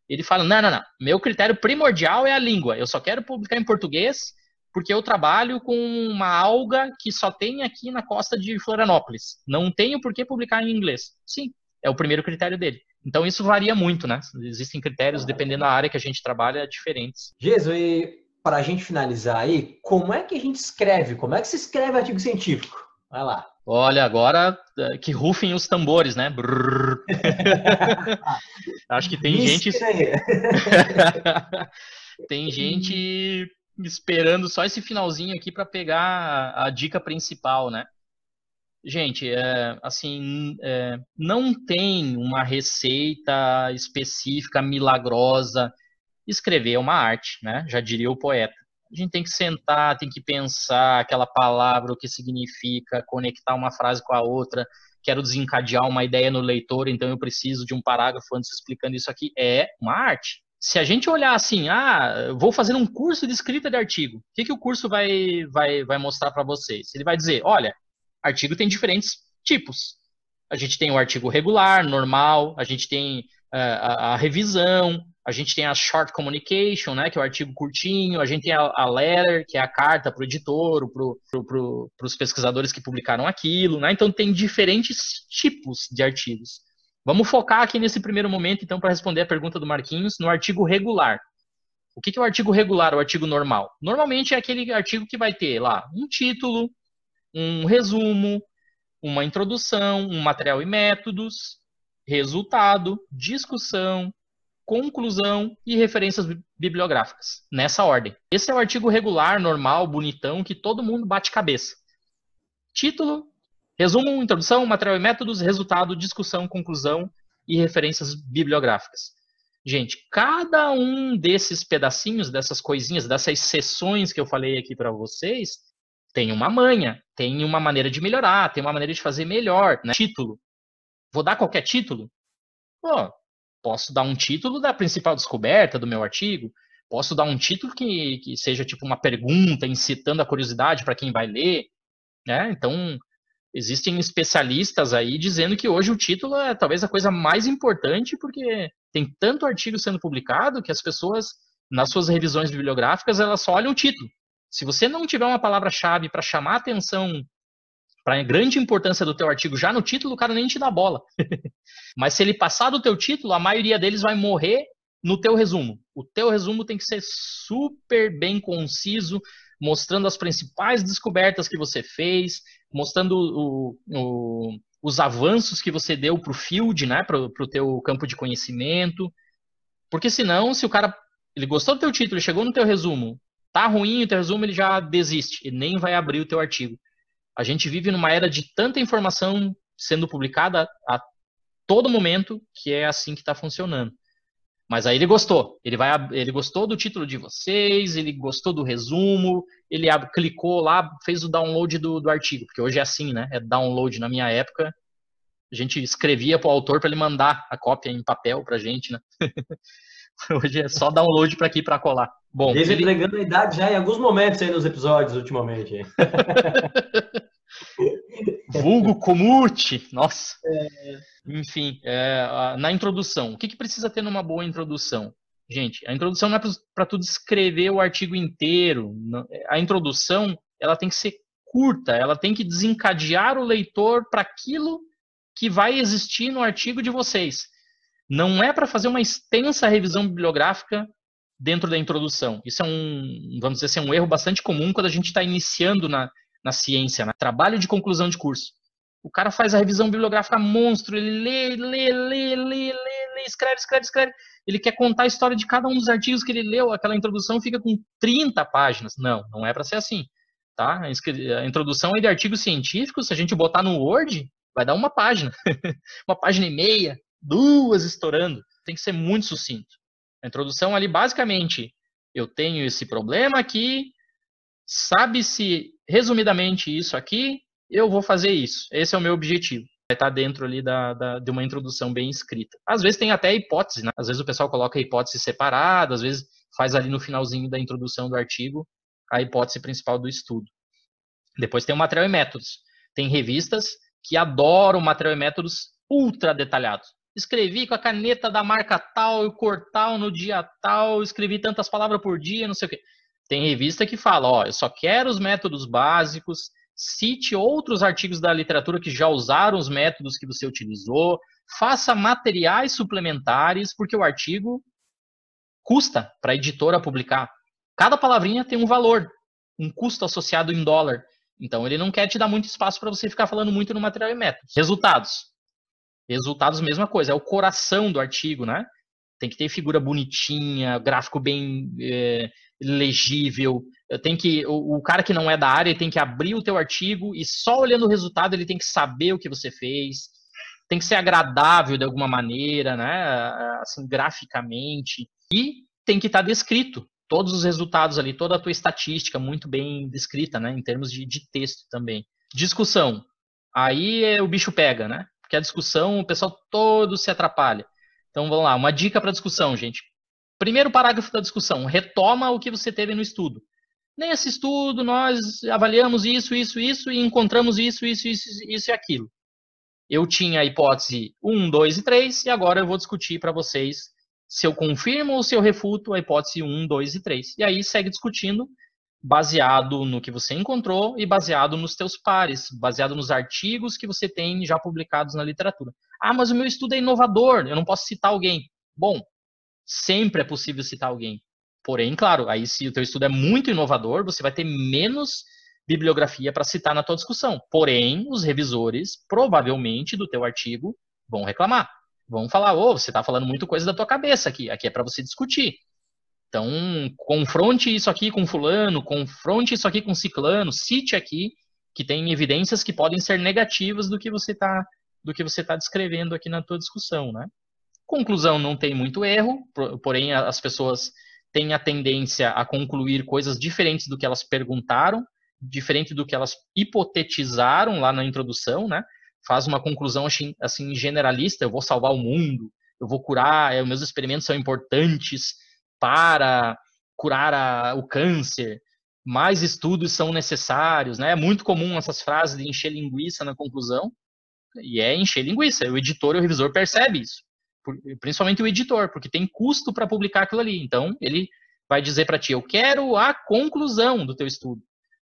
ele fala: não, não, não. Meu critério primordial é a língua. Eu só quero publicar em português porque eu trabalho com uma alga que só tem aqui na costa de Florianópolis. Não tenho por que publicar em inglês. Sim, é o primeiro critério dele. Então isso varia muito, né? Existem critérios, dependendo da área que a gente trabalha, diferentes. Jesus, e para a gente finalizar aí, como é que a gente escreve? Como é que se escreve artigo científico? Vai lá. Olha, agora é, que rufem os tambores, né? Acho que tem gente. tem gente esperando só esse finalzinho aqui para pegar a dica principal, né? Gente, é, assim, é, não tem uma receita específica, milagrosa. Escrever é uma arte, né? Já diria o poeta. A gente tem que sentar, tem que pensar aquela palavra, o que significa, conectar uma frase com a outra. Quero desencadear uma ideia no leitor, então eu preciso de um parágrafo antes explicando isso aqui. É uma arte. Se a gente olhar assim, ah, vou fazer um curso de escrita de artigo, o que, que o curso vai, vai, vai mostrar para vocês? Ele vai dizer, olha, artigo tem diferentes tipos. A gente tem o artigo regular, normal, a gente tem uh, a, a, revisão, a gente tem a short communication, né, que é o artigo curtinho, a gente tem a, a letter, que é a carta para o editor, para pro, pro, os pesquisadores que publicaram aquilo, né? Então tem diferentes tipos de artigos. Vamos focar aqui nesse primeiro momento, então, para responder a pergunta do Marquinhos, no artigo regular. O que é o artigo regular, o artigo normal? Normalmente é aquele artigo que vai ter lá um título, um resumo, uma introdução, um material e métodos, resultado, discussão, conclusão e referências bibliográficas, nessa ordem. Esse é o artigo regular, normal, bonitão, que todo mundo bate cabeça. Título, resumo, introdução, material e métodos, resultado, discussão, conclusão e referências bibliográficas. Gente, cada um desses pedacinhos, dessas coisinhas, dessas sessões que eu falei aqui para vocês, tem uma manha, tem uma maneira de melhorar, tem uma maneira de fazer melhor, né? Título. Vou dar qualquer título? Pô, posso dar um título da principal descoberta do meu artigo, Posso dar um título que, que seja tipo uma pergunta, incitando a curiosidade para quem vai ler, né? Então, existem especialistas aí dizendo que hoje o título é talvez a coisa mais importante, porque tem tanto artigo sendo publicado que as pessoas, nas suas revisões bibliográficas, elas só olham o título. Se você não tiver uma palavra-chave para chamar a atenção para a grande importância do teu artigo já no título, o cara nem te dá bola. Mas se ele passar do teu título, a maioria deles vai morrer no teu resumo. O teu resumo tem que ser super bem conciso, mostrando as principais descobertas que você fez, mostrando o, o, os avanços que você deu para o field, né, para o teu campo de conhecimento. Porque senão, se o cara ele gostou do teu título, chegou no teu resumo, tá ruim o teu resumo, ele já desiste e nem vai abrir o teu artigo. A gente vive numa era de tanta informação sendo publicada a todo momento que é assim que está funcionando. Mas aí ele gostou. Ele vai, ele gostou do título de vocês, ele gostou do resumo, ele clicou lá, fez o download do, do artigo, porque hoje é assim, né? É download. Na minha época, a gente escrevia para o autor para ele mandar a cópia em papel para a gente, né? hoje é só download para aqui para colar. Bom, Desde ele... entregando a idade já em alguns momentos aí nos episódios ultimamente. Vulgo Comute, nossa. É... Enfim, é, na introdução, o que, que precisa ter numa boa introdução? Gente, a introdução não é para tu descrever o artigo inteiro. A introdução ela tem que ser curta, ela tem que desencadear o leitor para aquilo que vai existir no artigo de vocês. Não é para fazer uma extensa revisão bibliográfica dentro da introdução. Isso é um, vamos dizer assim, um erro bastante comum quando a gente está iniciando na, na ciência, né? trabalho de conclusão de curso. O cara faz a revisão bibliográfica monstro, ele lê, lê, lê, lê, lê, lê, escreve, escreve, escreve. Ele quer contar a história de cada um dos artigos que ele leu, aquela introdução fica com 30 páginas. Não, não é para ser assim. Tá? A introdução é de artigos científicos, se a gente botar no Word, vai dar uma página. uma página e meia, duas estourando. Tem que ser muito sucinto. A introdução ali, basicamente, eu tenho esse problema aqui, sabe-se resumidamente isso aqui, eu vou fazer isso. Esse é o meu objetivo. Vai estar dentro ali da, da, de uma introdução bem escrita. Às vezes tem até hipótese, né? Às vezes o pessoal coloca a hipótese separada, às vezes faz ali no finalzinho da introdução do artigo a hipótese principal do estudo. Depois tem o material e métodos. Tem revistas que adoram material e métodos ultra detalhados. Escrevi com a caneta da marca tal e cor tal no dia tal, escrevi tantas palavras por dia, não sei o quê. Tem revista que fala, ó, eu só quero os métodos básicos, cite outros artigos da literatura que já usaram os métodos que você utilizou, faça materiais suplementares, porque o artigo custa para a editora publicar. Cada palavrinha tem um valor, um custo associado em dólar. Então ele não quer te dar muito espaço para você ficar falando muito no material e métodos. Resultados. Resultados, mesma coisa, é o coração do artigo, né? Tem que ter figura bonitinha, gráfico bem é, legível, tem que o, o, cara que não é da área tem que abrir o teu artigo e só olhando o resultado ele tem que saber o que você fez, tem que ser agradável de alguma maneira, né, assim, graficamente e tem que estar tá descrito todos os resultados ali, toda a tua estatística muito bem descrita, né, em termos de, de texto também. Discussão, aí é, o bicho pega, né? Porque a discussão o pessoal todo se atrapalha. Então vamos lá, uma dica para discussão, gente. Primeiro parágrafo da discussão, retoma o que você teve no estudo. Nesse estudo, nós avaliamos isso, isso, isso e encontramos isso, isso, isso, isso e aquilo. Eu tinha a hipótese 1, 2 e 3 e agora eu vou discutir para vocês se eu confirmo ou se eu refuto a hipótese 1, 2 e 3. E aí segue discutindo baseado no que você encontrou e baseado nos teus pares, baseado nos artigos que você tem já publicados na literatura. Ah, mas o meu estudo é inovador, eu não posso citar alguém. Bom, sempre é possível citar alguém. Porém, claro, aí se o teu estudo é muito inovador, você vai ter menos bibliografia para citar na tua discussão. Porém, os revisores, provavelmente, do teu artigo, vão reclamar. Vão falar, ô, oh, você está falando muito coisa da tua cabeça aqui. Aqui é para você discutir. Então, confronte isso aqui com fulano, confronte isso aqui com ciclano, cite aqui que tem evidências que podem ser negativas do que você está do que você está descrevendo aqui na tua discussão, né? Conclusão não tem muito erro, porém as pessoas têm a tendência a concluir coisas diferentes do que elas perguntaram, diferente do que elas hipotetizaram lá na introdução, né? Faz uma conclusão assim, assim generalista, eu vou salvar o mundo, eu vou curar, é, meus experimentos são importantes para curar a, o câncer, mais estudos são necessários, né? É muito comum essas frases de encher linguiça na conclusão, e é encher linguiça. O editor e o revisor percebe isso, principalmente o editor, porque tem custo para publicar aquilo ali. Então, ele vai dizer para ti: eu quero a conclusão do teu estudo.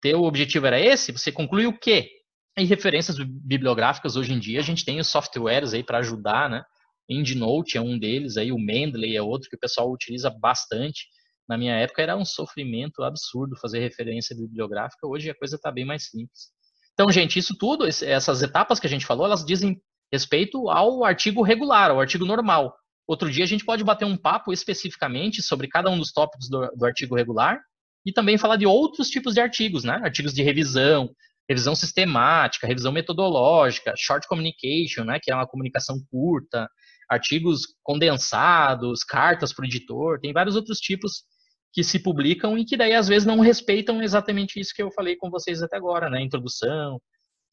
Teu objetivo era esse? Você conclui o quê? Em referências bibliográficas, hoje em dia, a gente tem os softwares aí para ajudar, né? EndNote é um deles, aí o Mendeley é outro que o pessoal utiliza bastante. Na minha época era um sofrimento absurdo fazer referência bibliográfica, hoje a coisa está bem mais simples. Então, gente, isso tudo, essas etapas que a gente falou, elas dizem respeito ao artigo regular, ao artigo normal. Outro dia a gente pode bater um papo especificamente sobre cada um dos tópicos do, do artigo regular e também falar de outros tipos de artigos, né? Artigos de revisão, revisão sistemática, revisão metodológica, short communication, né, que é uma comunicação curta, artigos condensados, cartas para o editor, tem vários outros tipos que se publicam e que daí às vezes não respeitam exatamente isso que eu falei com vocês até agora, né? Introdução,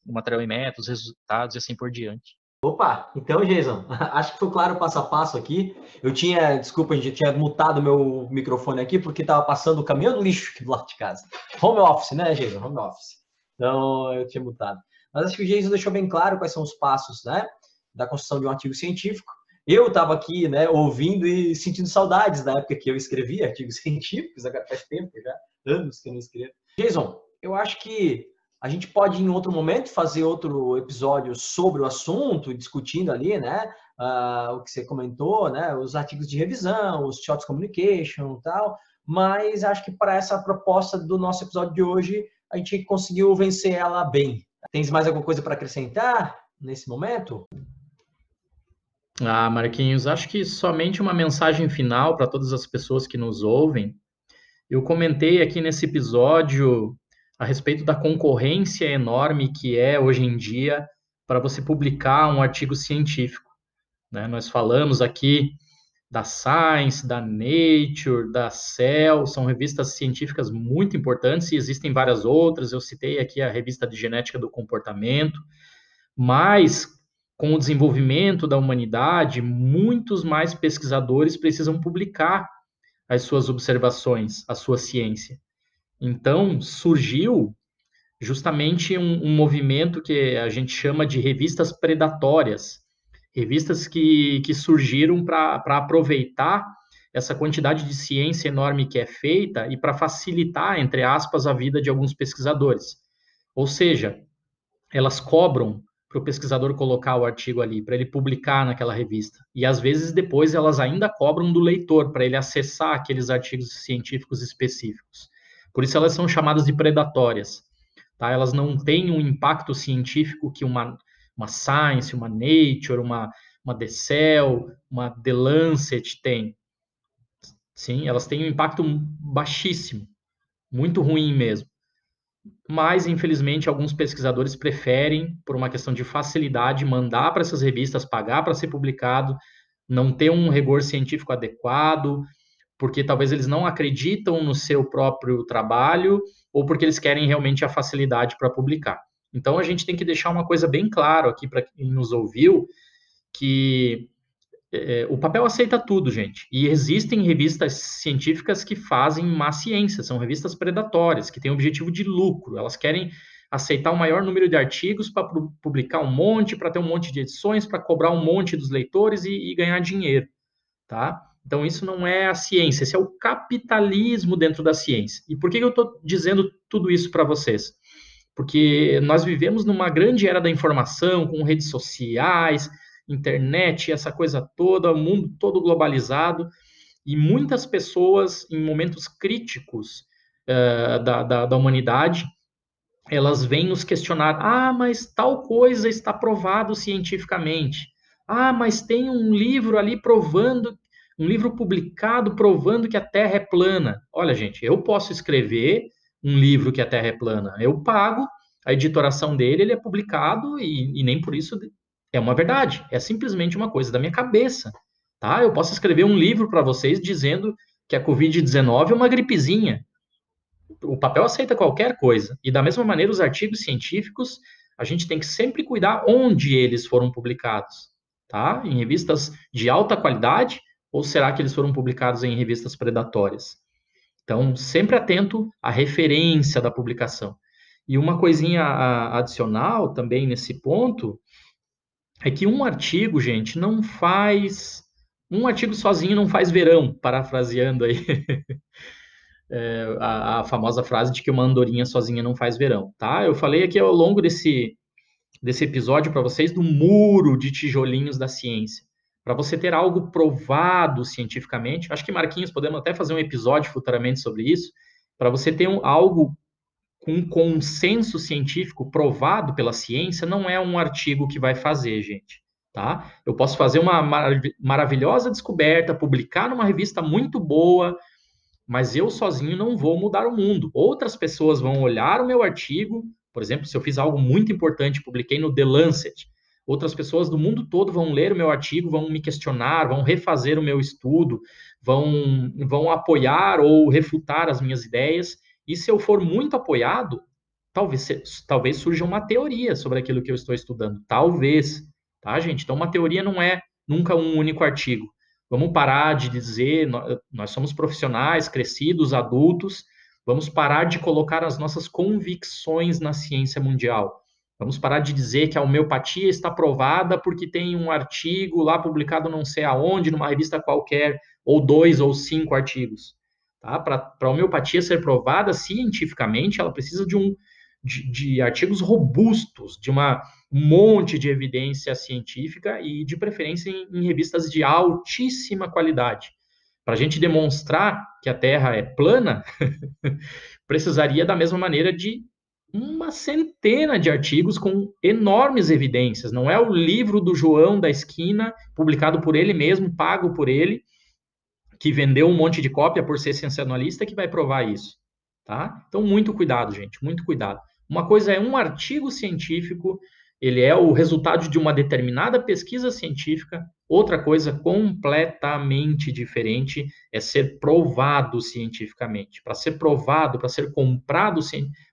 o material e métodos, resultados e assim por diante. Opa, então, Jason, acho que foi claro o passo a passo aqui. Eu tinha, desculpa, a gente tinha mutado meu microfone aqui porque estava passando o caminhão do lixo aqui do lado de casa. Home office, né, Jason? Home office. Então, eu tinha mutado. Mas acho que o Jason deixou bem claro quais são os passos, né, da construção de um artigo científico. Eu estava aqui, né, ouvindo e sentindo saudades da época que eu escrevia artigos científicos, agora faz tempo já, anos que eu não escrevo. Jason, eu acho que a gente pode, em outro momento, fazer outro episódio sobre o assunto, discutindo ali, né, uh, o que você comentou, né, os artigos de revisão, os short communication e tal, mas acho que para essa proposta do nosso episódio de hoje, a gente conseguiu vencer ela bem. Tens mais alguma coisa para acrescentar nesse momento? Ah, Marquinhos, acho que somente uma mensagem final para todas as pessoas que nos ouvem. Eu comentei aqui nesse episódio a respeito da concorrência enorme que é hoje em dia para você publicar um artigo científico. Né? Nós falamos aqui da Science, da Nature, da Cell, são revistas científicas muito importantes e existem várias outras. Eu citei aqui a revista de genética do comportamento, mas com o desenvolvimento da humanidade, muitos mais pesquisadores precisam publicar as suas observações, a sua ciência. Então, surgiu justamente um, um movimento que a gente chama de revistas predatórias, revistas que, que surgiram para aproveitar essa quantidade de ciência enorme que é feita e para facilitar, entre aspas, a vida de alguns pesquisadores. Ou seja, elas cobram para o pesquisador colocar o artigo ali, para ele publicar naquela revista. E às vezes depois elas ainda cobram do leitor para ele acessar aqueles artigos científicos específicos. Por isso elas são chamadas de predatórias. Tá? Elas não têm um impacto científico que uma, uma Science, uma Nature, uma, uma The Cell, uma The Lancet tem. Sim, elas têm um impacto baixíssimo, muito ruim mesmo mas infelizmente alguns pesquisadores preferem, por uma questão de facilidade, mandar para essas revistas, pagar para ser publicado, não ter um rigor científico adequado, porque talvez eles não acreditam no seu próprio trabalho ou porque eles querem realmente a facilidade para publicar. Então a gente tem que deixar uma coisa bem claro aqui para quem nos ouviu, que é, o papel aceita tudo, gente. E existem revistas científicas que fazem má ciência, são revistas predatórias, que têm objetivo de lucro. Elas querem aceitar o maior número de artigos para publicar um monte, para ter um monte de edições, para cobrar um monte dos leitores e, e ganhar dinheiro, tá? Então, isso não é a ciência, esse é o capitalismo dentro da ciência. E por que eu estou dizendo tudo isso para vocês? Porque nós vivemos numa grande era da informação, com redes sociais, internet, essa coisa toda, o mundo todo globalizado, e muitas pessoas, em momentos críticos uh, da, da, da humanidade, elas vêm nos questionar: ah, mas tal coisa está provado cientificamente. Ah, mas tem um livro ali provando, um livro publicado provando que a Terra é plana. Olha, gente, eu posso escrever um livro que a Terra é plana. Eu pago a editoração dele, ele é publicado e, e nem por isso é uma verdade, é simplesmente uma coisa da minha cabeça, tá? Eu posso escrever um livro para vocês dizendo que a COVID-19 é uma gripezinha. O papel aceita qualquer coisa. E da mesma maneira, os artigos científicos, a gente tem que sempre cuidar onde eles foram publicados, tá? Em revistas de alta qualidade ou será que eles foram publicados em revistas predatórias? Então, sempre atento à referência da publicação. E uma coisinha adicional também nesse ponto é que um artigo, gente, não faz. Um artigo sozinho não faz verão, parafraseando aí é, a, a, famosa frase de que uma andorinha sozinha não faz verão, tá? Eu falei aqui ao longo desse, desse episódio para vocês do muro de tijolinhos da ciência. Para você ter algo provado cientificamente, acho que Marquinhos podemos até fazer um episódio futuramente sobre isso, para você ter um, algo com consenso científico provado pela ciência, não é um artigo que vai fazer, gente. Tá? Eu posso fazer uma maravilhosa descoberta, publicar numa revista muito boa, mas eu sozinho não vou mudar o mundo. Outras pessoas vão olhar o meu artigo, por exemplo, se eu fiz algo muito importante, publiquei no The Lancet, outras pessoas do mundo todo vão ler o meu artigo, vão me questionar, vão refazer o meu estudo, vão, vão apoiar ou refutar as minhas ideias, e se eu for muito apoiado, talvez, talvez surja uma teoria sobre aquilo que eu estou estudando. Talvez, tá, gente? Então, uma teoria não é nunca um único artigo. Vamos parar de dizer, nós somos profissionais, crescidos, adultos, vamos parar de colocar as nossas convicções na ciência mundial. Vamos parar de dizer que a homeopatia está provada porque tem um artigo lá publicado não sei aonde, numa revista qualquer, ou dois ou cinco artigos. Tá? Para a homeopatia ser provada cientificamente, ela precisa de, um, de, de artigos robustos, de uma, um monte de evidência científica e, de preferência, em, em revistas de altíssima qualidade. Para a gente demonstrar que a Terra é plana, precisaria, da mesma maneira, de uma centena de artigos com enormes evidências. Não é o livro do João da esquina, publicado por ele mesmo, pago por ele, que vendeu um monte de cópia por ser sensacionalista que vai provar isso, tá? Então, muito cuidado, gente, muito cuidado. Uma coisa é um artigo científico, ele é o resultado de uma determinada pesquisa científica, outra coisa completamente diferente é ser provado cientificamente. Para ser provado, para ser comprado,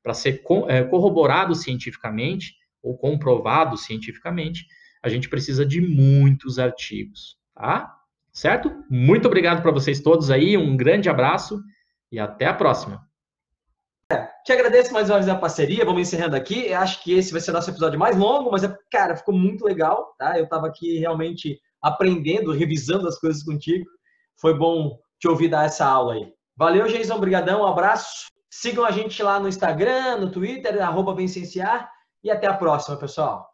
para ser é, corroborado cientificamente ou comprovado cientificamente, a gente precisa de muitos artigos, tá? certo? Muito obrigado para vocês todos aí, um grande abraço e até a próxima. É, te agradeço mais uma vez a parceria, vamos encerrando aqui. Acho que esse vai ser nosso episódio mais longo, mas, é, cara, ficou muito legal, tá? Eu estava aqui realmente aprendendo, revisando as coisas contigo. Foi bom te ouvir dar essa aula aí. Valeu, Geisão, brigadão, um abraço. Sigam a gente lá no Instagram, no Twitter, arroba e até a próxima, pessoal.